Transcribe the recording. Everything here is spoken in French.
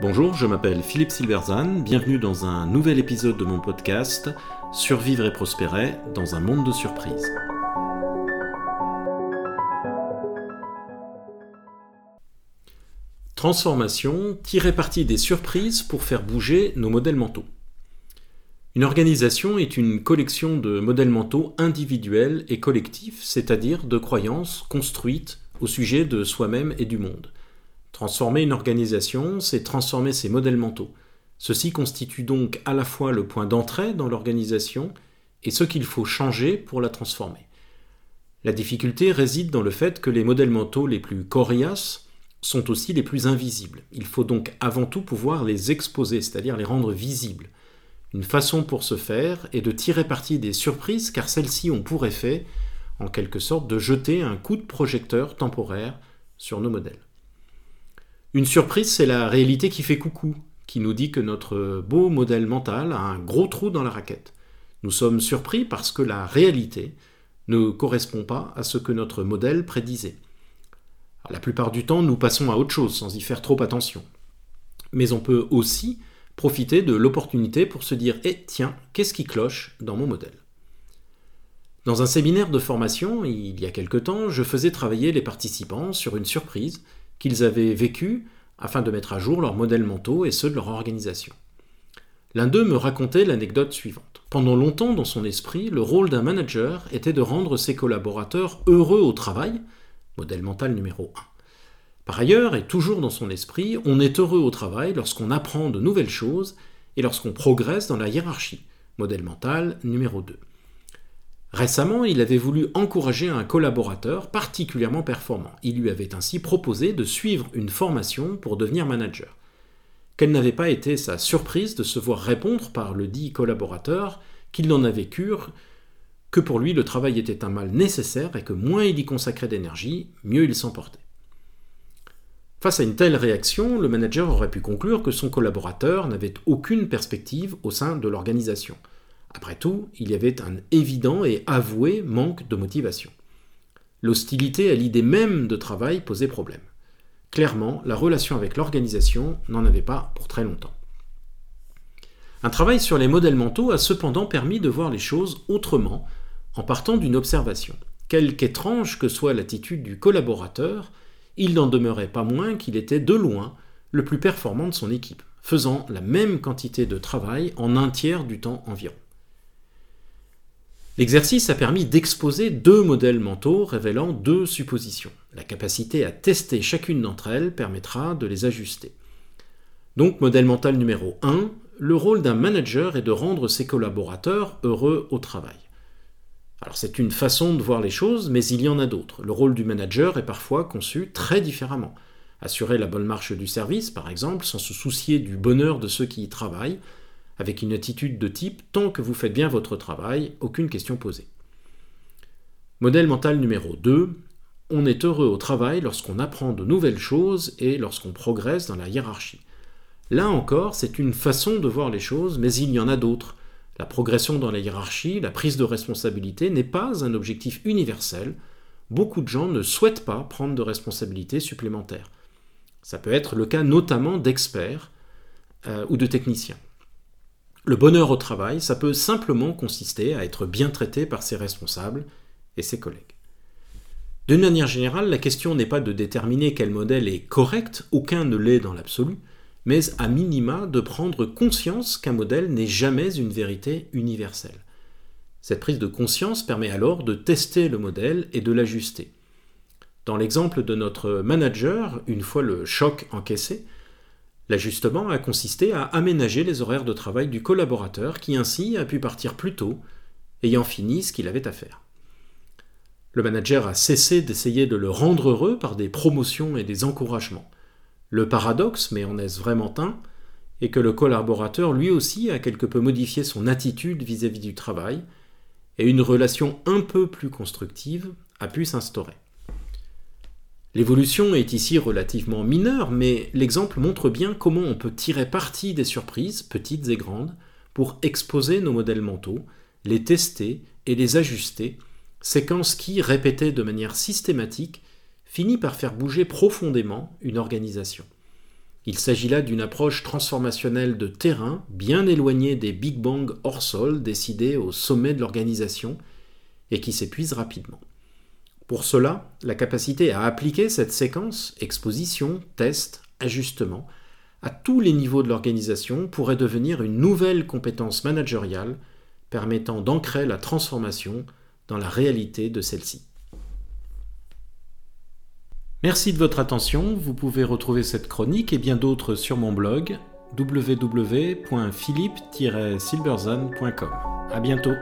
Bonjour, je m'appelle Philippe Silverzan, bienvenue dans un nouvel épisode de mon podcast Survivre et prospérer dans un monde de surprises. Transformation, tirer parti des surprises pour faire bouger nos modèles mentaux. Une organisation est une collection de modèles mentaux individuels et collectifs, c'est-à-dire de croyances construites au sujet de soi-même et du monde. Transformer une organisation, c'est transformer ses modèles mentaux. Ceci constitue donc à la fois le point d'entrée dans l'organisation et ce qu'il faut changer pour la transformer. La difficulté réside dans le fait que les modèles mentaux les plus coriaces sont aussi les plus invisibles. Il faut donc avant tout pouvoir les exposer, c'est-à-dire les rendre visibles. Une façon pour ce faire est de tirer parti des surprises car celles-ci ont pour effet, en quelque sorte, de jeter un coup de projecteur temporaire sur nos modèles. Une surprise, c'est la réalité qui fait coucou, qui nous dit que notre beau modèle mental a un gros trou dans la raquette. Nous sommes surpris parce que la réalité ne correspond pas à ce que notre modèle prédisait. la plupart du temps, nous passons à autre chose sans y faire trop attention. Mais on peut aussi profiter de l'opportunité pour se dire Eh tiens, qu'est-ce qui cloche dans mon modèle? Dans un séminaire de formation, il y a quelque temps, je faisais travailler les participants sur une surprise qu'ils avaient vécu afin de mettre à jour leurs modèles mentaux et ceux de leur organisation. L'un d'eux me racontait l'anecdote suivante. Pendant longtemps, dans son esprit, le rôle d'un manager était de rendre ses collaborateurs heureux au travail, modèle mental numéro 1. Par ailleurs, et toujours dans son esprit, on est heureux au travail lorsqu'on apprend de nouvelles choses et lorsqu'on progresse dans la hiérarchie, modèle mental numéro 2. Récemment, il avait voulu encourager un collaborateur particulièrement performant. Il lui avait ainsi proposé de suivre une formation pour devenir manager. Quelle n'avait pas été sa surprise de se voir répondre par le dit collaborateur qu'il n'en avait cure que pour lui le travail était un mal nécessaire et que moins il y consacrait d'énergie, mieux il s'en portait. Face à une telle réaction, le manager aurait pu conclure que son collaborateur n'avait aucune perspective au sein de l'organisation. Après tout, il y avait un évident et avoué manque de motivation. L'hostilité à l'idée même de travail posait problème. Clairement, la relation avec l'organisation n'en avait pas pour très longtemps. Un travail sur les modèles mentaux a cependant permis de voir les choses autrement, en partant d'une observation. Quelque étrange que soit l'attitude du collaborateur, il n'en demeurait pas moins qu'il était de loin le plus performant de son équipe, faisant la même quantité de travail en un tiers du temps environ. L'exercice a permis d'exposer deux modèles mentaux révélant deux suppositions. La capacité à tester chacune d'entre elles permettra de les ajuster. Donc, modèle mental numéro 1, le rôle d'un manager est de rendre ses collaborateurs heureux au travail. Alors c'est une façon de voir les choses, mais il y en a d'autres. Le rôle du manager est parfois conçu très différemment. Assurer la bonne marche du service, par exemple, sans se soucier du bonheur de ceux qui y travaillent, avec une attitude de type tant que vous faites bien votre travail, aucune question posée. Modèle mental numéro 2, on est heureux au travail lorsqu'on apprend de nouvelles choses et lorsqu'on progresse dans la hiérarchie. Là encore, c'est une façon de voir les choses, mais il y en a d'autres. La progression dans la hiérarchie, la prise de responsabilité n'est pas un objectif universel. Beaucoup de gens ne souhaitent pas prendre de responsabilités supplémentaires. Ça peut être le cas notamment d'experts euh, ou de techniciens. Le bonheur au travail, ça peut simplement consister à être bien traité par ses responsables et ses collègues. D'une manière générale, la question n'est pas de déterminer quel modèle est correct, aucun ne l'est dans l'absolu, mais à minima de prendre conscience qu'un modèle n'est jamais une vérité universelle. Cette prise de conscience permet alors de tester le modèle et de l'ajuster. Dans l'exemple de notre manager, une fois le choc encaissé, L'ajustement a consisté à aménager les horaires de travail du collaborateur qui ainsi a pu partir plus tôt, ayant fini ce qu'il avait à faire. Le manager a cessé d'essayer de le rendre heureux par des promotions et des encouragements. Le paradoxe, mais en est-ce vraiment un, est que le collaborateur lui aussi a quelque peu modifié son attitude vis-à-vis -vis du travail, et une relation un peu plus constructive a pu s'instaurer. L'évolution est ici relativement mineure, mais l'exemple montre bien comment on peut tirer parti des surprises, petites et grandes, pour exposer nos modèles mentaux, les tester et les ajuster, séquence qui, répétée de manière systématique, finit par faire bouger profondément une organisation. Il s'agit là d'une approche transformationnelle de terrain bien éloignée des big bang hors sol décidés au sommet de l'organisation et qui s'épuise rapidement. Pour cela, la capacité à appliquer cette séquence, exposition, test, ajustement, à tous les niveaux de l'organisation pourrait devenir une nouvelle compétence managériale permettant d'ancrer la transformation dans la réalité de celle-ci. Merci de votre attention, vous pouvez retrouver cette chronique et bien d'autres sur mon blog www.philippe-silberzan.com. À bientôt.